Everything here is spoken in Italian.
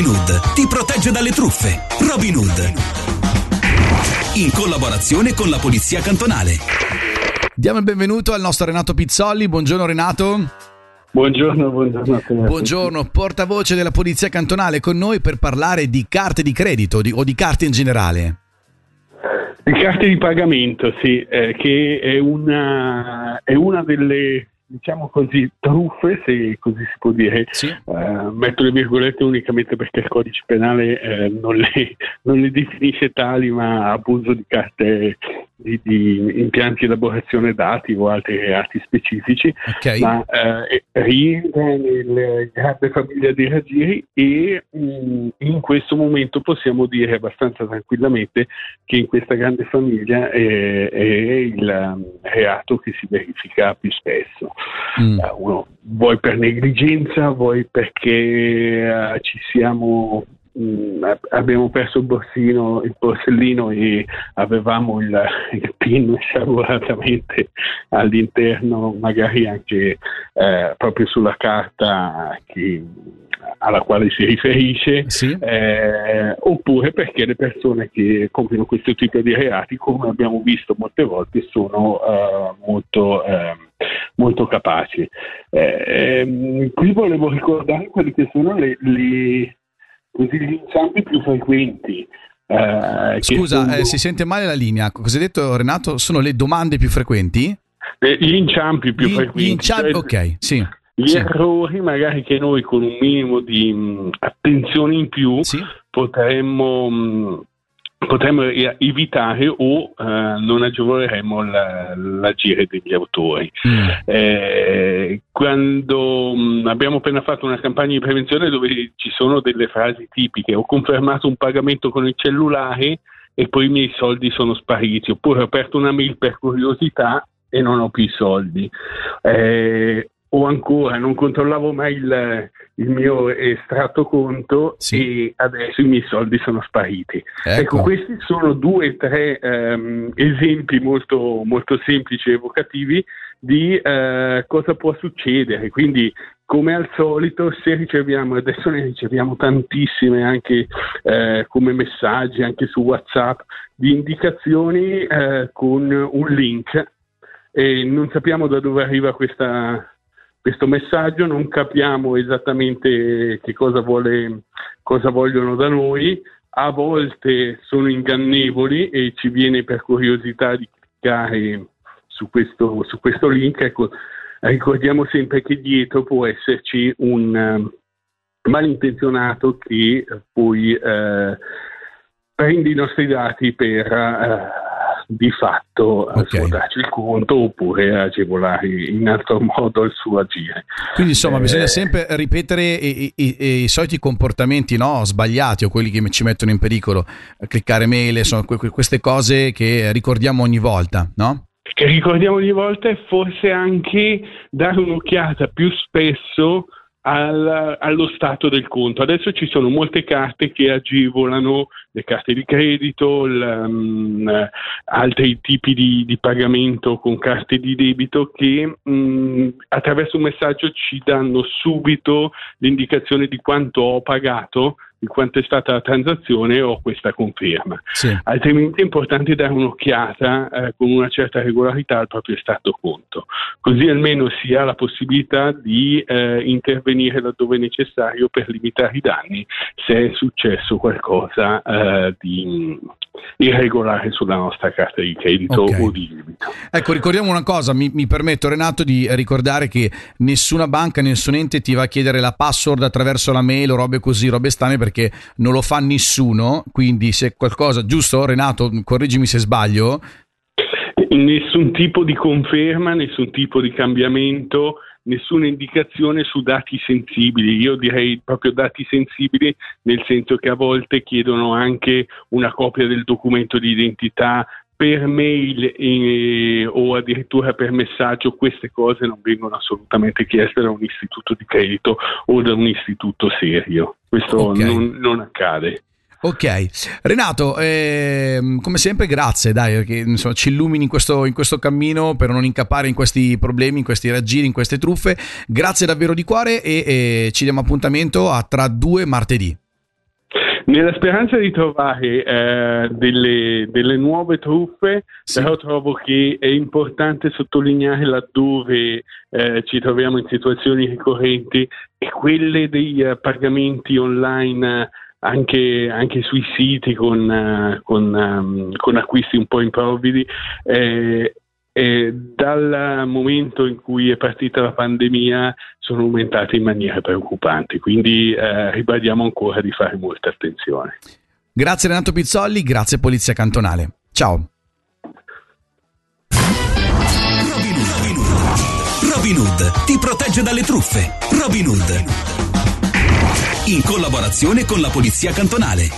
Robin Hood ti protegge dalle truffe. Robin Hood. In collaborazione con la Polizia Cantonale. Diamo il benvenuto al nostro Renato Pizzolli. Buongiorno Renato. Buongiorno, buongiorno. Buongiorno, portavoce della Polizia Cantonale con noi per parlare di carte di credito di- o di carte in generale. Di carte di pagamento, sì, eh, che è una, è una delle, diciamo così, truffe, se così si può dire. Sì. Eh, metto le virgolette unicamente perché il codice penale eh, non, le, non le definisce tali, ma abuso di carte di, di impianti di elaborazione dati o altri reati specifici. Ok. ma eh, rientra nella grande famiglia dei raggiri e mh, in questo momento possiamo dire abbastanza tranquillamente che in questa grande famiglia è, è il um, reato che si verifica più spesso. Mm. Eh, uno, vuoi per negligenza, vuoi perché eh, ci siamo mh, ab- abbiamo perso il borsino, il borsellino e avevamo il, il pin sciaguratamente all'interno, magari anche eh, proprio sulla carta che- alla quale si riferisce, Sì. eh, oppure perché le persone che compiono questo tipo di reati, come abbiamo visto molte volte, sono eh, molto, ehm, molto capaci. Eh, ehm, qui volevo ricordare quelli che sono le, le- così, gli inciampi più frequenti. eh, Scusa, sono- eh, si sente male la linea. Cosa hai detto Renato? Sono le domande più frequenti? eh, gli inciampi più Gli- frequenti. gli inciampi- cioè- ok, sì. Gli Sì. errori magari che noi con un minimo di mh, attenzione in più Sì. potremmo, mh, potremmo e- evitare o eh, non agevoleremo la- l'agire degli autori. Mm. Eh, quando mh, abbiamo appena fatto una campagna di prevenzione dove ci sono delle frasi tipiche, ho confermato un pagamento con il cellulare e poi i miei soldi sono spariti, oppure ho aperto una mail per curiosità e non ho più i soldi. Eh, o ancora non controllavo mai il, il mio estratto conto Sì. e adesso i miei soldi sono spariti. Ecco. Ecco, questi sono due o tre ehm, esempi molto, molto semplici e evocativi di eh, cosa può succedere. Quindi, come al solito, se riceviamo, adesso ne riceviamo tantissime anche eh, come messaggi, anche su WhatsApp, di indicazioni eh, con un link e non sappiamo da dove arriva questa- questo messaggio, non capiamo esattamente che cosa, vuole, cosa vogliono da noi, a volte sono ingannevoli e ci viene per curiosità di cliccare su questo, su questo link. Ecco, ricordiamo sempre che dietro può esserci un eh, malintenzionato che poi eh, prende i nostri dati per eh, di fatto eh, Ok. svuotarci il conto oppure agevolare in altro modo il suo agire. Quindi insomma Eh, bisogna sempre ripetere i, i- i- i soliti comportamenti no, sbagliati o quelli che ci mettono in pericolo, cliccare mail, que- queste cose che ricordiamo ogni volta, no? che ricordiamo ogni volta e forse anche dare un'occhiata più spesso al- allo stato del conto. Adesso ci sono molte carte che agevolano le carte di credito, eh, altri tipi di, di pagamento con carte di debito che mm, attraverso un messaggio ci danno subito l'indicazione di quanto ho pagato, di quanto è stata la transazione ho questa conferma Sì. altrimenti è importante dare un'occhiata eh, con una certa regolarità al proprio stato conto, così almeno si ha la possibilità di eh, intervenire laddove necessario per limitare i danni se è successo qualcosa eh, di irregolare sulla nostra carta di credito Ok. o di debito. Ecco, ricordiamo una cosa, mi, mi permetto Renato di ricordare che nessuna banca, nessun ente ti va a chiedere la password attraverso la mail o robe così, robe strane perché non lo fa nessuno, quindi se qualcosa, giusto Renato, correggimi se sbaglio, Nessun tipo di conferma, nessun tipo di cambiamento, nessuna indicazione su dati sensibili. Io direi proprio dati sensibili, nel senso che a volte chiedono anche una copia del documento di identità per mail eh, o addirittura per messaggio. Queste cose non vengono assolutamente chieste da un istituto di credito o da un istituto serio. Questo Ok. non, non accade. Ok, Renato, ehm, come sempre grazie, dai, che insomma, ci illumini in questo, in questo cammino per non incappare in questi problemi, in questi raggiri, in queste truffe. Grazie davvero di cuore e, e ci diamo appuntamento a tra due martedì. Nella speranza di trovare eh, delle, delle, nuove truffe, sì. però trovo che è importante sottolineare laddove eh, ci troviamo in situazioni ricorrenti e quelle dei uh, pagamenti online anche, anche, sui siti con, uh, con, um, con, acquisti un po' improvvidi. Eh, eh, dal momento in cui è partita la pandemia sono aumentate in maniera preoccupante, quindi eh, ribadiamo ancora di fare molta attenzione. Grazie Renato Pizzolli, grazie Polizia Cantonale. Ciao. Robin Hood, Robin Hood ti protegge dalle truffe. Robin Hood in collaborazione con la Polizia Cantonale.